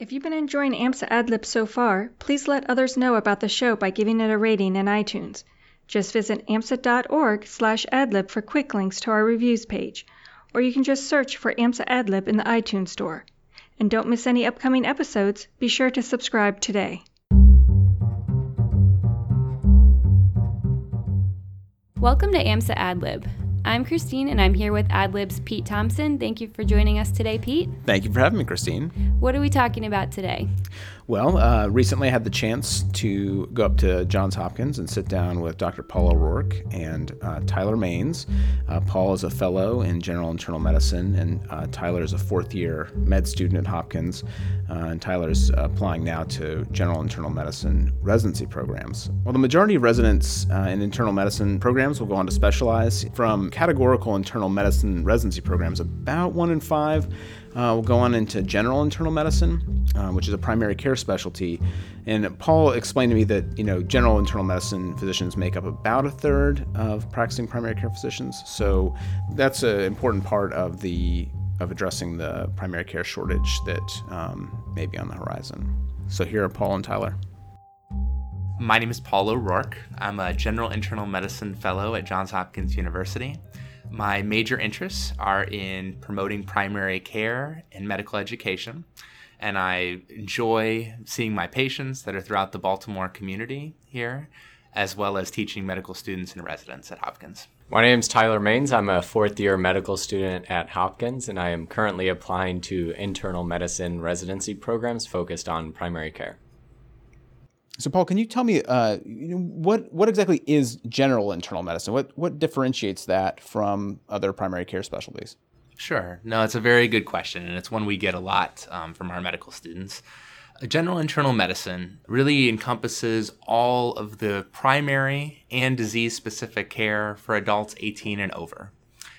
If you've been enjoying AMSA AdLib so far, please let others know about the show by giving it a rating in iTunes. Just visit amsa.org slash adlib for quick links to our reviews page, or you can just search for AMSA AdLib in the iTunes Store. And don't miss any upcoming episodes, be sure to subscribe today. Welcome to AMSA AdLib. I'm Christine, and I'm here with AdLib's Pete Thompson. Thank you for joining us today, Pete. Thank you for having me, Christine. What are we talking about today? Well, uh, recently I had the chance to go up to Johns Hopkins and sit down with Dr. Paul O'Rourke and uh, Tyler Maines. Uh, Paul is a fellow in general internal medicine, and uh, Tyler is a fourth year med student at Hopkins. Uh, and Tyler's applying now to general internal medicine residency programs. Well, the majority of residents uh, in internal medicine programs will go on to specialize. From categorical internal medicine residency programs, about one in five will go on into general internal medicine, which is a primary care specialty. And Paul explained to me that you know general internal medicine physicians make up about a third of practicing primary care physicians. So that's an important part of the of addressing the primary care shortage that um, may be on the horizon. So here are Paul and Tyler. My name is Paul O'Rourke. I'm a general internal medicine fellow at Johns Hopkins University. My major interests are in promoting primary care and medical education, and I enjoy seeing my patients that are throughout the Baltimore community here, as well as teaching medical students and residents at Hopkins. My name is Tyler Maines. I'm a fourth year medical student at Hopkins, and I am currently applying to internal medicine residency programs focused on primary care. So, Paul, can you tell me uh, what what exactly is general internal medicine? What what differentiates that from other primary care specialties? Sure. No, it's a very good question, and it's one we get a lot um, from our medical students. General internal medicine really encompasses all of the primary and disease specific care for adults 18 and over.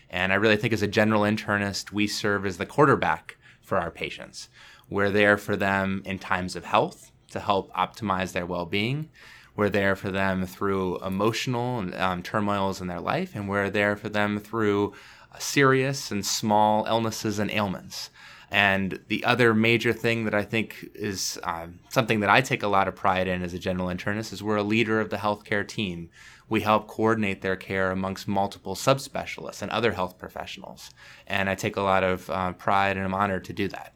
And I really think as a general internist, we serve as the quarterback for our patients. We're there for them in times of health to help optimize their well being. We're there for them through emotional um, turmoils in their life, and we're there for them through serious and small illnesses and ailments. And the other major thing that I think is um, something that I take a lot of pride in as a general internist is we're a leader of the healthcare team. We help coordinate their care amongst multiple subspecialists and other health professionals. And I take a lot of uh, pride and I'm honored to do that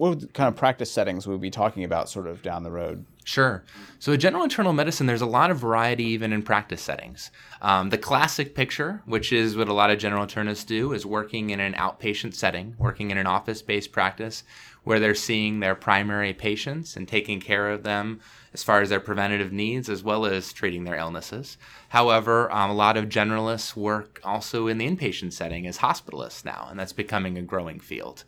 what kind of practice settings would we be talking about sort of down the road? Sure. So, general internal medicine, there's a lot of variety even in practice settings. Um, the classic picture, which is what a lot of general internists do, is working in an outpatient setting, working in an office based practice where they're seeing their primary patients and taking care of them as far as their preventative needs as well as treating their illnesses. However, um, a lot of generalists work also in the inpatient setting as hospitalists now, and that's becoming a growing field.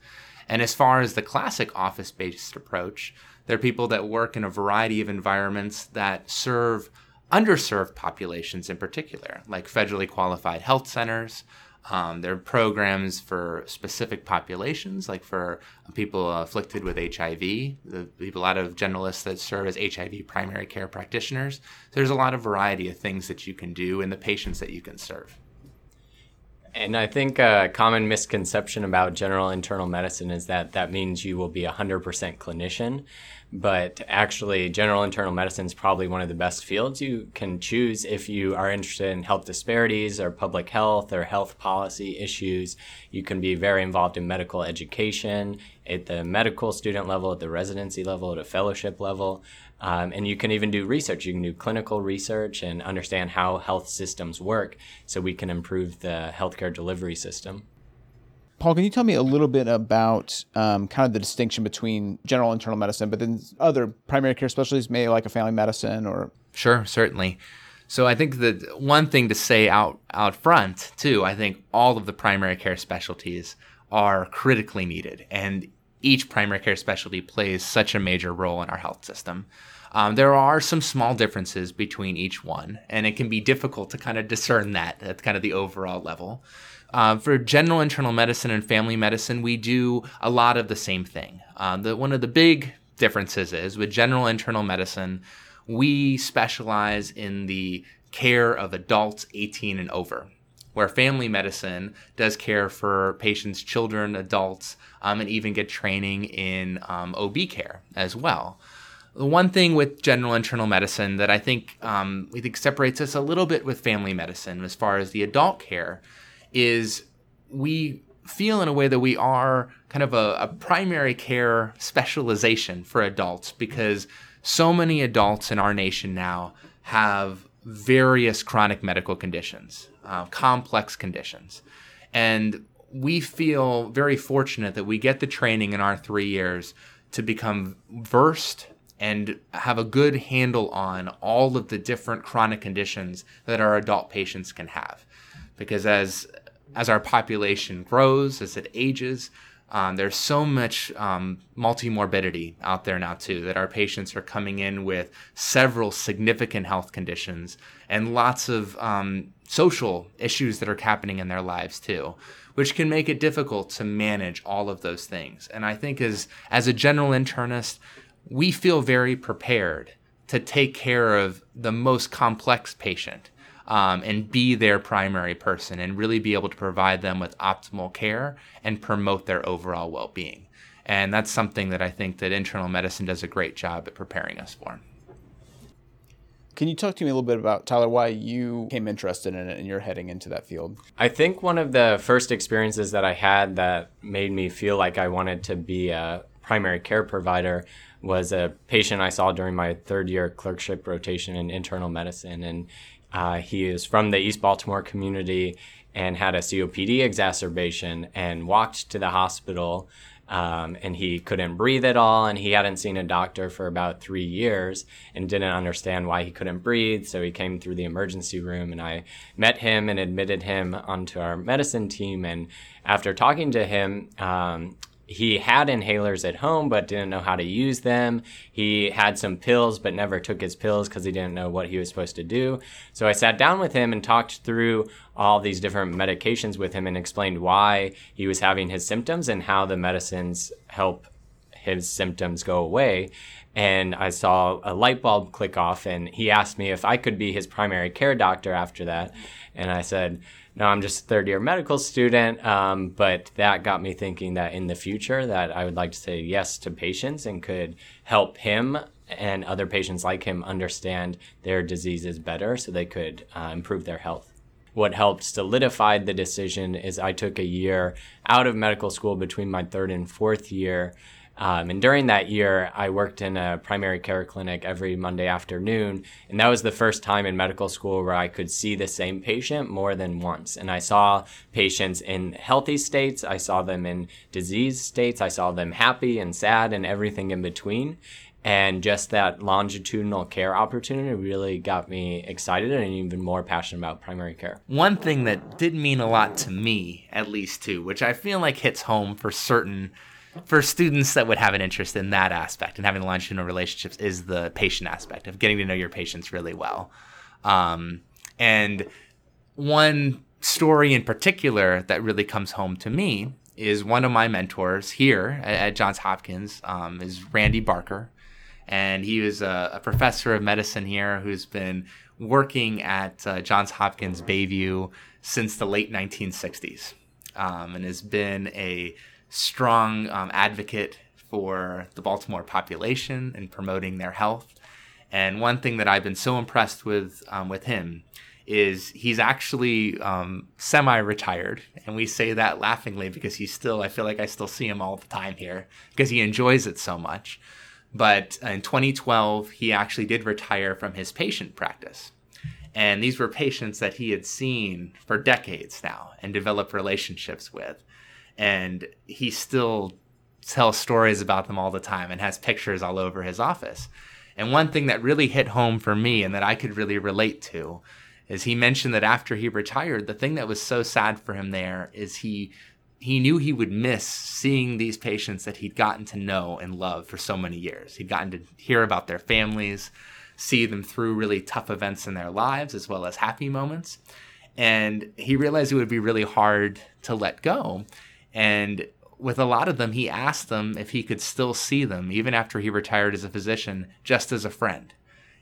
And as far as the classic office based approach, there are people that work in a variety of environments that serve underserved populations in particular, like federally qualified health centers. Um, there are programs for specific populations, like for people afflicted with HIV. The, a lot of generalists that serve as HIV primary care practitioners. So there's a lot of variety of things that you can do and the patients that you can serve. And I think a common misconception about general internal medicine is that that means you will be a 100% clinician. But actually, general internal medicine is probably one of the best fields you can choose if you are interested in health disparities or public health or health policy issues. You can be very involved in medical education at the medical student level, at the residency level, at a fellowship level. Um, and you can even do research. You can do clinical research and understand how health systems work so we can improve the healthcare delivery system. Paul, can you tell me a little bit about um, kind of the distinction between general internal medicine, but then other primary care specialties, maybe like a family medicine or? Sure, certainly. So I think that one thing to say out out front too, I think all of the primary care specialties are critically needed, and each primary care specialty plays such a major role in our health system. Um, there are some small differences between each one, and it can be difficult to kind of discern that at kind of the overall level. Uh, for general internal medicine and family medicine, we do a lot of the same thing. Uh, the, one of the big differences is with general internal medicine, we specialize in the care of adults 18 and over. where family medicine does care for patients, children, adults, um, and even get training in um, OB care as well. The one thing with general internal medicine that I think um, we think separates us a little bit with family medicine as far as the adult care is we feel in a way that we are kind of a, a primary care specialization for adults because so many adults in our nation now have various chronic medical conditions, uh, complex conditions. And we feel very fortunate that we get the training in our three years to become versed and have a good handle on all of the different chronic conditions that our adult patients can have. Because as as our population grows, as it ages, um, there's so much um, multimorbidity out there now too that our patients are coming in with several significant health conditions and lots of um, social issues that are happening in their lives too, which can make it difficult to manage all of those things. And I think as as a general internist, we feel very prepared to take care of the most complex patient um, and be their primary person and really be able to provide them with optimal care and promote their overall well-being and that's something that i think that internal medicine does a great job at preparing us for can you talk to me a little bit about Tyler why you came interested in it and you're heading into that field? I think one of the first experiences that I had that made me feel like I wanted to be a primary care provider was a patient I saw during my third year clerkship rotation in internal medicine and uh, he is from the East Baltimore community and had a COPD exacerbation and walked to the hospital. Um, and he couldn't breathe at all, and he hadn't seen a doctor for about three years and didn't understand why he couldn't breathe. So he came through the emergency room, and I met him and admitted him onto our medicine team. And after talking to him, um, he had inhalers at home but didn't know how to use them. He had some pills but never took his pills because he didn't know what he was supposed to do. So I sat down with him and talked through all these different medications with him and explained why he was having his symptoms and how the medicines help his symptoms go away. And I saw a light bulb click off, and he asked me if I could be his primary care doctor after that. And I said, now I'm just a third year medical student, um, but that got me thinking that in the future that I would like to say yes to patients and could help him and other patients like him understand their diseases better so they could uh, improve their health. What helped solidify the decision is I took a year out of medical school between my third and fourth year um, and during that year, I worked in a primary care clinic every Monday afternoon. And that was the first time in medical school where I could see the same patient more than once. And I saw patients in healthy states, I saw them in disease states, I saw them happy and sad and everything in between. And just that longitudinal care opportunity really got me excited and even more passionate about primary care. One thing that did mean a lot to me, at least too, which I feel like hits home for certain for students that would have an interest in that aspect and having longitudinal relationships is the patient aspect of getting to know your patients really well. Um, and one story in particular that really comes home to me is one of my mentors here at, at Johns Hopkins um, is Randy Barker. And he was a, a, professor of medicine here who's been working at uh, Johns Hopkins Bayview since the late 1960s um, and has been a strong um, advocate for the Baltimore population and promoting their health. And one thing that I've been so impressed with um, with him is he's actually um, semi-retired, and we say that laughingly because he's still. I feel like I still see him all the time here because he enjoys it so much. But in 2012, he actually did retire from his patient practice. And these were patients that he had seen for decades now and developed relationships with and he still tells stories about them all the time and has pictures all over his office. And one thing that really hit home for me and that I could really relate to is he mentioned that after he retired, the thing that was so sad for him there is he he knew he would miss seeing these patients that he'd gotten to know and love for so many years. He'd gotten to hear about their families, see them through really tough events in their lives as well as happy moments. And he realized it would be really hard to let go. And with a lot of them, he asked them if he could still see them, even after he retired as a physician, just as a friend.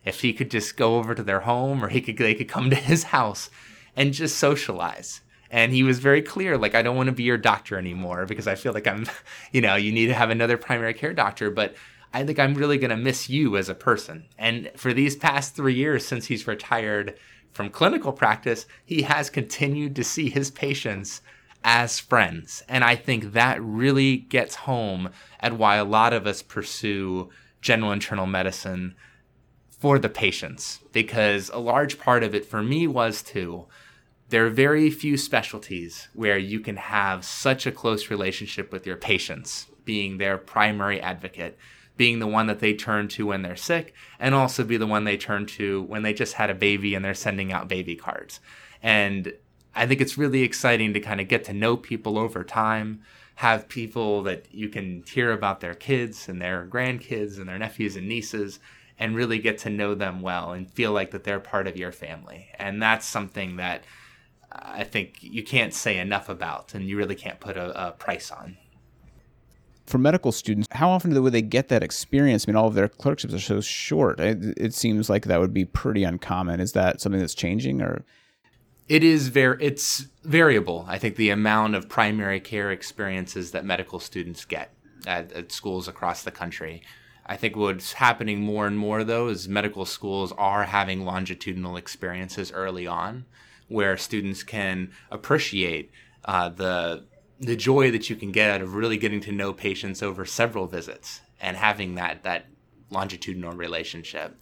If he could just go over to their home or he could they could come to his house and just socialize. And he was very clear, like, I don't want to be your doctor anymore because I feel like I'm, you know, you need to have another primary care doctor. But I think I'm really going to miss you as a person. And for these past three years since he's retired from clinical practice, he has continued to see his patients as friends. And I think that really gets home at why a lot of us pursue general internal medicine for the patients, because a large part of it for me was too. There are very few specialties where you can have such a close relationship with your patients, being their primary advocate being the one that they turn to when they're sick and also be the one they turn to when they just had a baby and they're sending out baby cards. And I think it's really exciting to kind of get to know people over time, have people that you can hear about their kids and their grandkids and their nephews and nieces and really get to know them well and feel like that they're part of your family. And that's something that I think you can't say enough about and you really can't put a, a price on for medical students, how often would they get that experience? I mean, all of their clerkships are so short. It, it, seems like that would be pretty uncommon. Is that something that's changing, or? It is very. It's variable. I think the amount of primary care experiences that medical students get at, at schools across the country. I think what's happening more and more though is medical schools are having longitudinal experiences early on, where students can appreciate uh, the the joy that you can get out of really getting to know patients over several visits and having that that longitudinal relationship.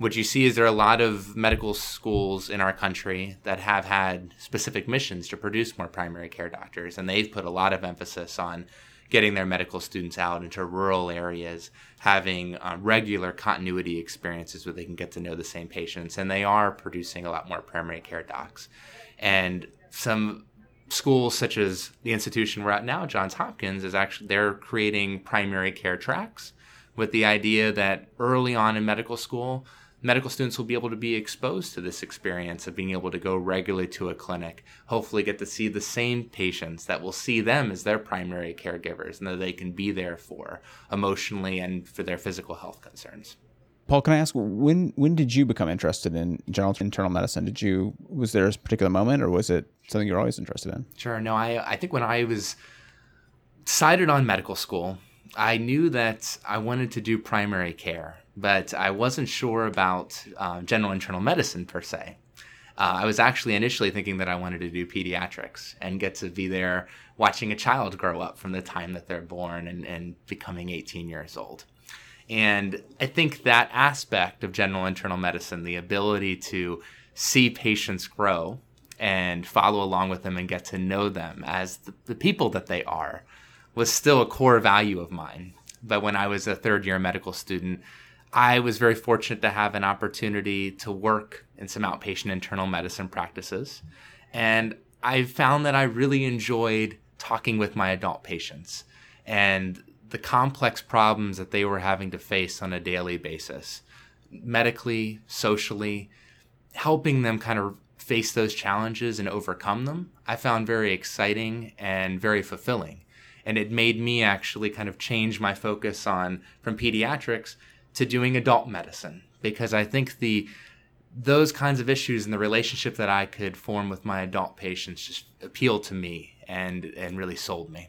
What you see is there are a lot of medical schools in our country that have had specific missions to produce more primary care doctors, and they've put a lot of emphasis on getting their medical students out into rural areas, having uh, regular continuity experiences where they can get to know the same patients, and they are producing a lot more primary care docs. And some schools such as the institution we're at now, Johns Hopkins, is actually they're creating primary care tracks with the idea that early on in medical school, medical students will be able to be exposed to this experience of being able to go regularly to a clinic, hopefully get to see the same patients that will see them as their primary caregivers and that they can be there for emotionally and for their physical health concerns. Paul, can I ask when when did you become interested in general internal medicine? Did you was there a particular moment, or was it something you were always interested in? Sure. No, I I think when I was decided on medical school, I knew that I wanted to do primary care, but I wasn't sure about uh, general internal medicine per se. Uh, I was actually initially thinking that I wanted to do pediatrics and get to be there watching a child grow up from the time that they're born and, and becoming 18 years old. And I think that aspect of general internal medicine, the ability to see patients grow and follow along with them and get to know them as the, the people that they are, was still a core value of mine. But when I was a third year medical student, I was very fortunate to have an opportunity to work in some outpatient internal medicine practices. And I found that I really enjoyed talking with my adult patients. And the complex problems that they were having to face on a daily basis, medically, socially, helping them kind of face those challenges and overcome them, I found very exciting and very fulfilling. And it made me actually kind of change my focus on from pediatrics to doing adult medicine because I think the those kinds of issues and the relationship that I could form with my adult patients just appealed to me and and really sold me.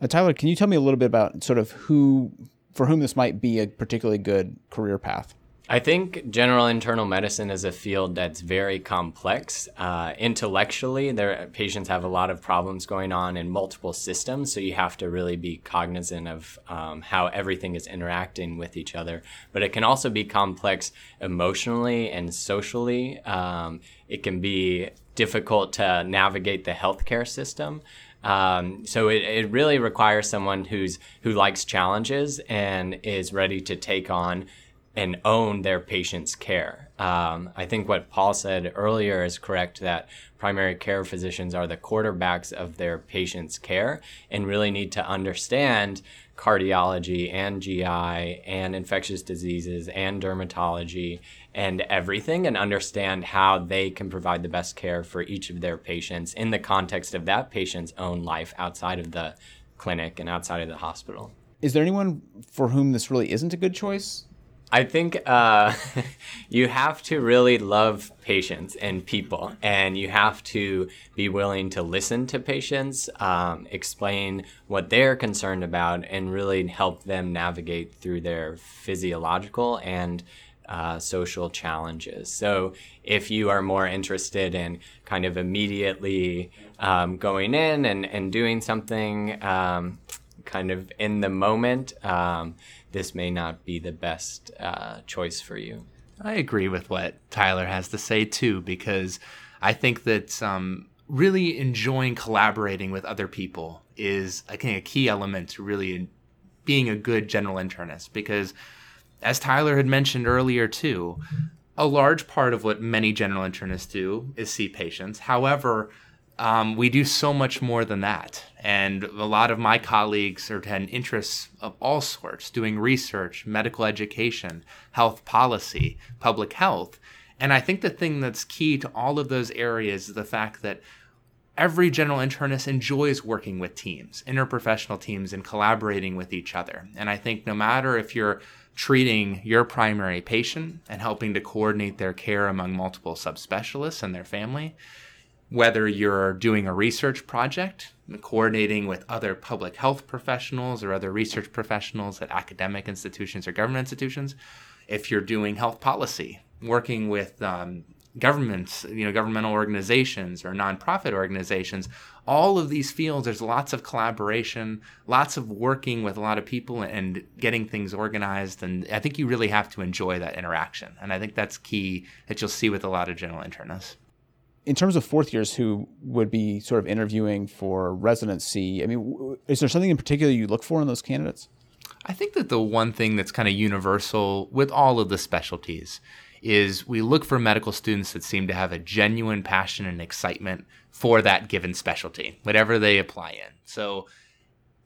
Uh, Tyler, can you tell me a little bit about sort of who, for whom this might be a particularly good career path? I think general internal medicine is a field that's very complex. Uh, intellectually, their patients have a lot of problems going on in multiple systems, so you have to really be cognizant of um, how everything is interacting with each other. But it can also be complex emotionally and socially. Um, it can be difficult to navigate the healthcare system. Um, so it, it really requires someone who's who likes challenges and is ready to take on and own their patient's care. Um, I think what Paul said earlier is correct that primary care physicians are the quarterbacks of their patient's care and really need to understand cardiology and GI and infectious diseases and dermatology and everything and understand how they can provide the best care for each of their patients in the context of that patient's own life outside of the clinic and outside of the hospital. Is there anyone for whom this really isn't a good choice? I think uh, you have to really love patients and people, and you have to be willing to listen to patients, um, explain what they're concerned about, and really help them navigate through their physiological and uh, social challenges. So, if you are more interested in kind of immediately um, going in and, and doing something um, kind of in the moment, um, this may not be the best uh, choice for you. I agree with what Tyler has to say too, because I think that um, really enjoying collaborating with other people is, I think, a key element to really being a good general internist. Because, as Tyler had mentioned earlier too, a large part of what many general internists do is see patients. However, um, we do so much more than that. And a lot of my colleagues are had interests of all sorts, doing research, medical education, health policy, public health. And I think the thing that's key to all of those areas is the fact that every general internist enjoys working with teams, interprofessional teams, and collaborating with each other. And I think no matter if you're treating your primary patient and helping to coordinate their care among multiple subspecialists and their family, whether you're doing a research project, coordinating with other public health professionals or other research professionals at academic institutions or government institutions, if you're doing health policy, working with um, governments, you know, governmental organizations or nonprofit organizations, all of these fields, there's lots of collaboration, lots of working with a lot of people and getting things organized. And I think you really have to enjoy that interaction. And I think that's key that you'll see with a lot of general internists in terms of fourth years who would be sort of interviewing for residency, I mean, is there something in particular you look for in those candidates? I think that the one thing that's kind of universal with all of the specialties is we look for medical students that seem to have a genuine passion and excitement for that given specialty, whatever they apply in. So,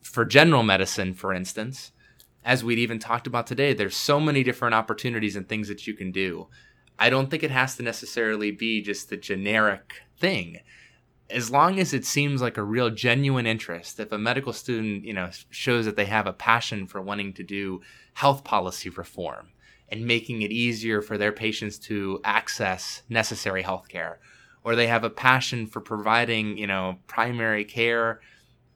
for general medicine, for instance, as we'd even talked about today, there's so many different opportunities and things that you can do. I don't think it has to necessarily be just the generic thing. As long as it seems like a real genuine interest, if a medical student, you know, shows that they have a passion for wanting to do health policy reform and making it easier for their patients to access necessary health care, or they have a passion for providing, you know, primary care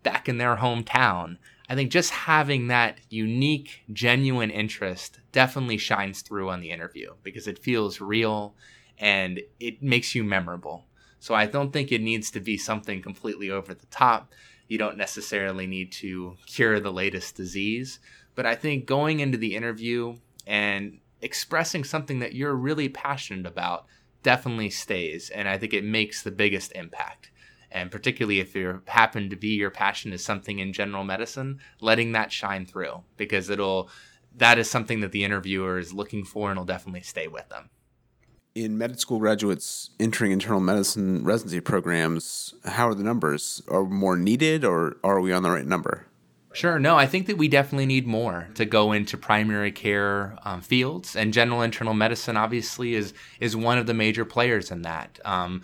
back in their hometown, I think just having that unique, genuine interest definitely shines through on the interview because it feels real and it makes you memorable. So I don't think it needs to be something completely over the top. You don't necessarily need to cure the latest disease. But I think going into the interview and expressing something that you're really passionate about definitely stays. And I think it makes the biggest impact and particularly if you happen to be your passion is something in general medicine, letting that shine through because it'll that is something that the interviewer is looking for and will definitely stay with them. In med school graduates entering internal medicine residency programs, how are the numbers? Are more needed or are we on the right number? Sure. No, I think that we definitely need more to go into primary care um, fields, and general internal medicine obviously is is one of the major players in that. Um,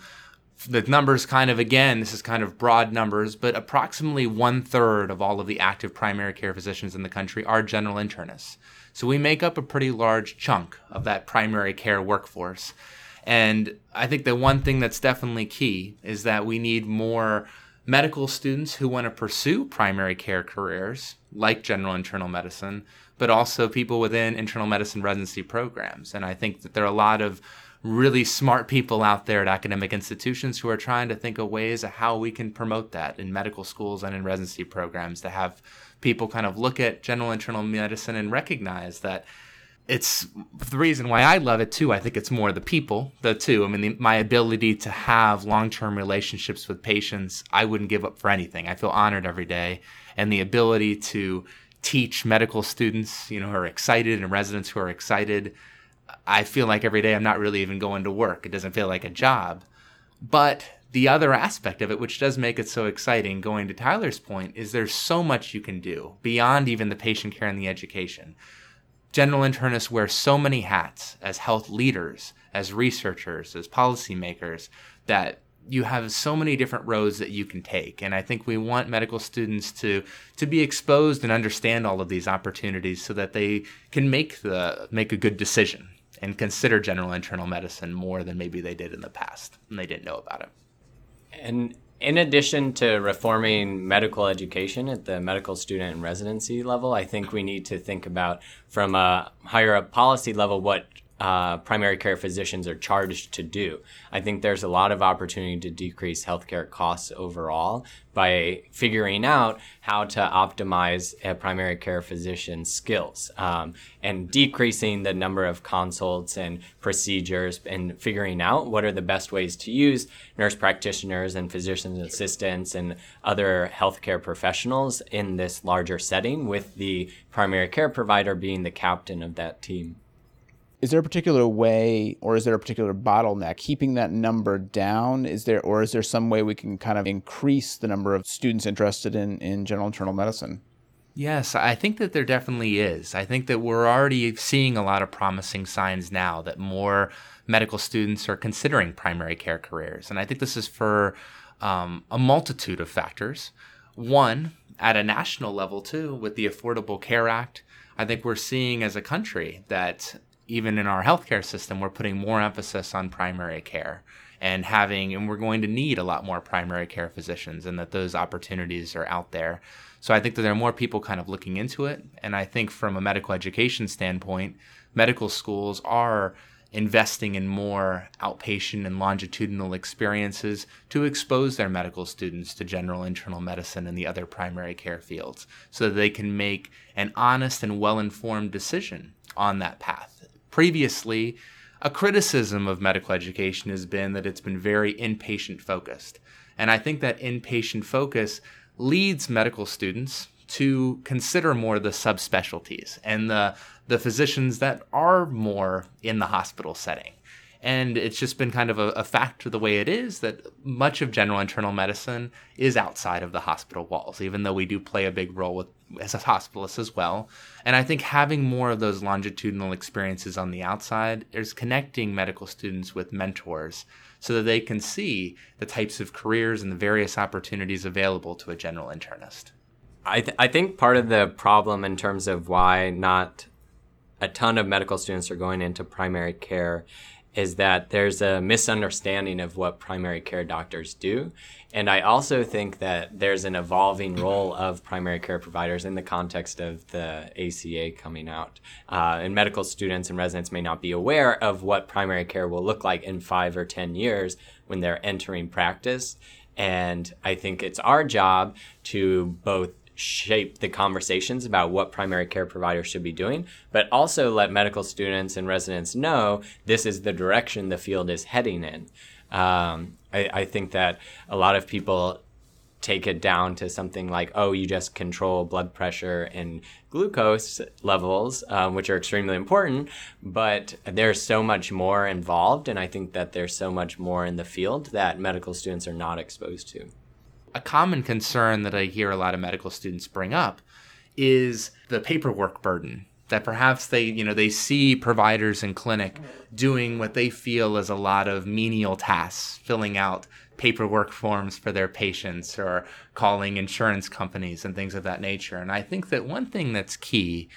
the numbers kind of again this is kind of broad numbers but approximately one third of all of the active primary care physicians in the country are general internists. So we make up a pretty large chunk of that primary care workforce. And i think the one thing that's definitely key is that we need more medical students who want to pursue primary care careers like general internal medicine but also people within internal medicine residency programs. And i think that there are a lot of really smart people out there at academic institutions who are trying to think of ways of how we can promote that in medical schools and in residency programs to have people kind of look at general internal medicine and recognize that it's the reason why I love it too. I think it's more the people, the two. I mean, the, my ability to have long term relationships with patients, I wouldn't give up for anything. I feel honored every day. And the ability to teach medical students, you know, who are excited and residents who are excited I feel like every day I'm not really even going to work. It doesn't feel like a job. But the other aspect of it, which does make it so exciting, going to Tyler's point, is there's so much you can do beyond even the patient care and the education. General internists wear so many hats as health leaders, as researchers, as policymakers, that you have so many different roads that you can take and i think we want medical students to to be exposed and understand all of these opportunities so that they can make the make a good decision and consider general internal medicine more than maybe they did in the past and they didn't know about it. And in addition to reforming medical education at the medical student and residency level, I think we need to think about from a higher up policy level what uh, primary care physicians are charged to do. I think there's a lot of opportunity to decrease healthcare costs overall by figuring out how to optimize a primary care physician's skills um, and decreasing the number of consults and procedures and figuring out what are the best ways to use nurse practitioners and physician assistants and other healthcare professionals in this larger setting with the primary care provider being the captain of that team is there a particular way or is there a particular bottleneck? Keeping that number down is there or is there some way we can kind of increase the number of students interested in, in general internal medicine? Yes i think that there definitely is. I think that we're already seeing a lot of promising signs now that more medical students are considering primary care careers. And i think this is for um, a multitude of factors. One at a national level too with the affordable care act I think we're seeing as a country that even in our healthcare system, we're putting more emphasis on primary care and having, and we're going to need a lot more primary care physicians and that those opportunities are out there. So I think that there are more people kind of looking into it. And I think from a medical education standpoint, medical schools are investing in more outpatient and longitudinal experiences to expose their medical students to general internal medicine and the other primary care fields so that they can make an honest and well informed decision on that path Previously, a criticism of medical education has been that it's been very inpatient focused. And I think that inpatient focus leads medical students to consider more the subspecialties and the, the physicians that are more in the hospital setting. And it's just been kind of a, a fact of the way it is that much of general internal medicine is outside of the hospital walls, even though we do play a big role with, as a hospitalist as well. And I think having more of those longitudinal experiences on the outside is connecting medical students with mentors so that they can see the types of careers and the various opportunities available to a general internist. I, th- I think part of the problem in terms of why not a ton of medical students are going into primary care is that there's a misunderstanding of what primary care doctors do. And I also think that there's an evolving role of primary care providers in the context of the ACA coming out. Uh, and medical students and residents may not be aware of what primary care will look like in five or 10 years when they're entering practice. And I think it's our job to both shape the conversations about what primary care providers should be doing, but also let medical students and residents know this is the direction the field is heading in. Um, I, I, think that a lot of people take it down to something like, oh, you just control blood pressure and glucose levels, um, which are extremely important, but there's so much more involved. And I think that there's so much more in the field that medical students are not exposed to a common concern that I hear a lot of medical students bring up is the paperwork burden that perhaps they you know they see providers in clinic doing what they feel is a lot of menial tasks filling out paperwork forms for their patients or calling insurance companies and things of that nature. And i think that one thing that's key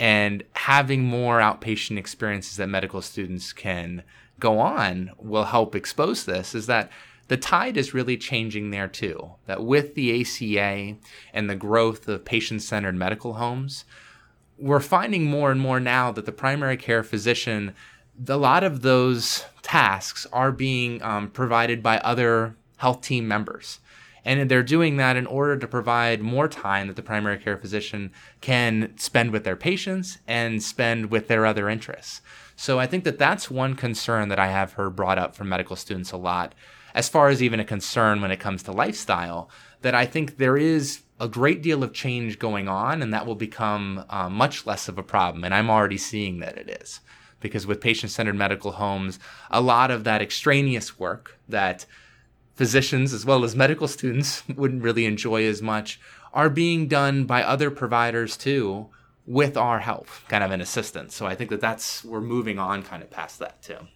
and having more outpatient experiences that medical students can go on will help expose this is that the tide is really changing there too. That with the ACA and the growth of patient centered medical homes, we're finding more and more now that the primary care physician, a lot of those tasks are being um, provided by other health team members. And they're doing that in order to provide more time that the primary care physician can spend with their patients and spend with their other interests. So I think that that's one concern that I have heard brought up from medical students a lot as far as even a concern when it comes to lifestyle, that I think there is a great deal of change going on, and that will become uh, much less of a problem. And I'm already seeing that it is. Because with patient centered medical homes, a lot of that extraneous work that physicians as well as medical students wouldn't really enjoy as much are being done by other providers too with our help, kind of an assistance. So I think that that's, we're moving on kind of past that too.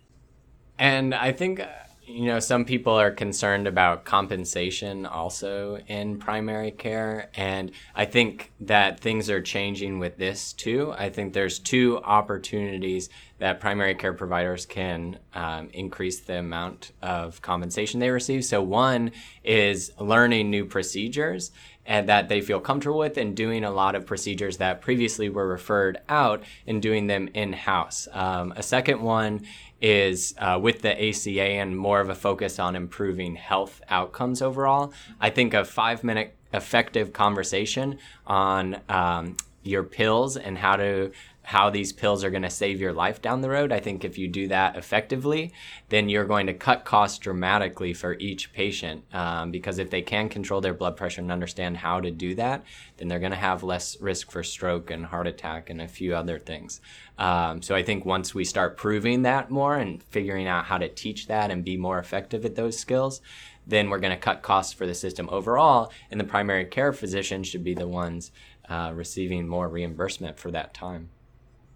And I think You know, some people are concerned about compensation also in primary care. And I think that things are changing with this too. I think there's two opportunities that primary care providers can um, increase the amount of compensation they receive. So, one is learning new procedures and that they feel comfortable with and doing a lot of procedures that previously were referred out and doing them in house. Um, a second one is uh, with the ACA and more of a focus on improving health outcomes overall. I think a five minute effective conversation on um, your pills and how to how these pills are going to save your life down the road. I think if you do that effectively, then you're going to cut costs dramatically for each patient. Um, because if they can control their blood pressure and understand how to do that, then they're going to have less risk for stroke and heart attack and a few other things. Um, so I think once we start proving that more and figuring out how to teach that and be more effective at those skills, then we're going to cut costs for the system overall. And the primary care physicians should be the ones uh, receiving more reimbursement for that time.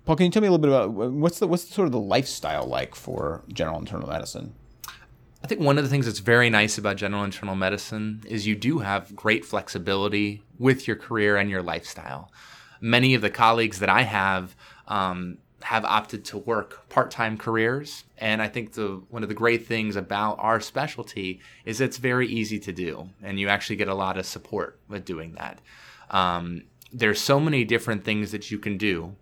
Paul, can you tell me a little bit about what's the what's sort of the lifestyle like for general internal medicine? I think one of the things that's very nice about general internal medicine is you do have great flexibility with your career and your lifestyle. Many of the colleagues that I have um, have opted to work part-time careers, and I think the one of the great things about our specialty is it's very easy to do, and you actually get a lot of support with doing that. Um, there's so many different things that you can do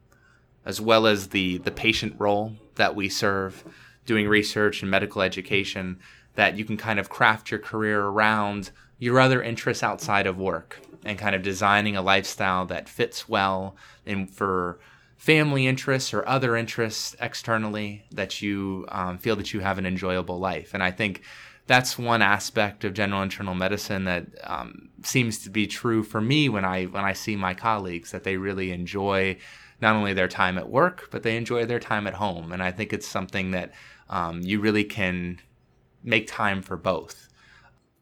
as well as the the patient role that we serve, doing research and medical education, that you can kind of craft your career around your other interests outside of work and kind of designing a lifestyle that fits well and for family interests or other interests externally that you um, feel that you have an enjoyable life. And I think that's one aspect of general internal medicine that um, seems to be true for me when I when I see my colleagues that they really enjoy not only their time at work, but they enjoy their time at home. And I think it's something that um, you really can make time for both.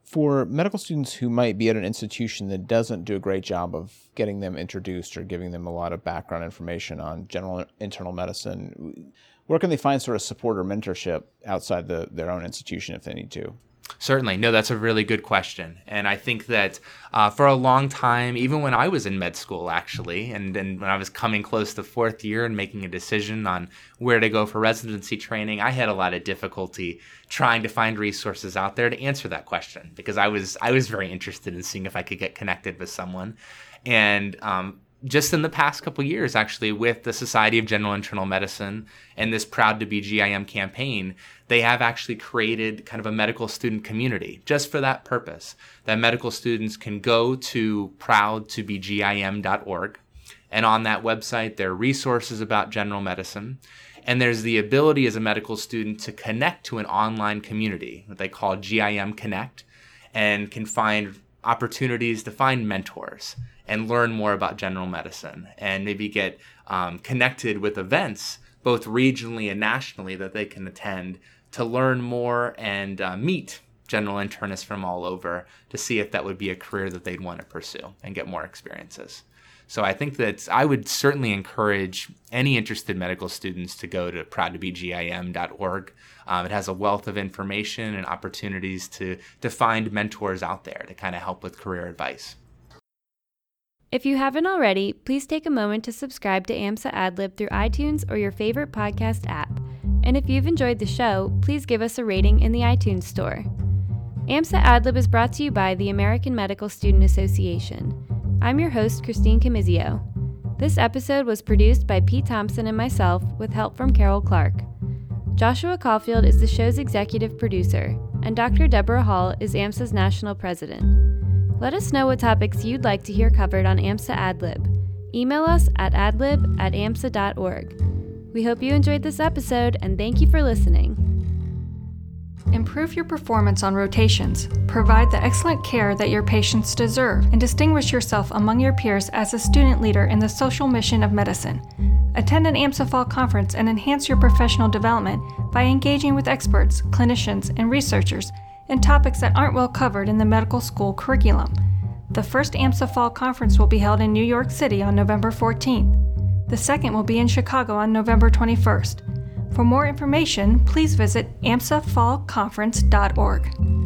For medical students who might be at an institution that doesn't do a great job of getting them introduced or giving them a lot of background information on general internal medicine, where can they find sort of support or mentorship outside the, their own institution if they need to? Certainly. No, that's a really good question. And I think that uh, for a long time, even when I was in med school, actually, and, and when I was coming close to fourth year and making a decision on where to go for residency training, I had a lot of difficulty trying to find resources out there to answer that question because I was I was very interested in seeing if I could get connected with someone. And um, just in the past couple years, actually, with the Society of General Internal Medicine and this Proud to Be GIM campaign, they have actually created kind of a medical student community just for that purpose. That medical students can go to proudtobegim.org, and on that website, there are resources about general medicine. And there's the ability as a medical student to connect to an online community that they call GIM Connect and can find opportunities to find mentors and learn more about general medicine and maybe get um, connected with events both regionally and nationally that they can attend to learn more and uh, meet general internists from all over to see if that would be a career that they'd want to pursue and get more experiences. So I think that I would certainly encourage any interested medical students to go to proudtobegim.org. Um, it has a wealth of information and opportunities to, to find mentors out there to kind of help with career advice. If you haven't already, please take a moment to subscribe to AMSA AdLib through iTunes or your favorite podcast app. And if you've enjoyed the show, please give us a rating in the iTunes Store. AMSA AdLib is brought to you by the American Medical Student Association. I'm your host, Christine Camizio. This episode was produced by Pete Thompson and myself with help from Carol Clark. Joshua Caulfield is the show's executive producer, and Dr. Deborah Hall is AMSA's national president. Let us know what topics you'd like to hear covered on AMSA AdLib. Email us at adlib at amsa.org. We hope you enjoyed this episode and thank you for listening. Improve your performance on rotations, provide the excellent care that your patients deserve, and distinguish yourself among your peers as a student leader in the social mission of medicine. Attend an AMSA Fall Conference and enhance your professional development by engaging with experts, clinicians, and researchers and topics that aren't well covered in the medical school curriculum. The first AMSA Fall Conference will be held in New York City on November 14th. The second will be in Chicago on November 21st. For more information, please visit amsafallconference.org.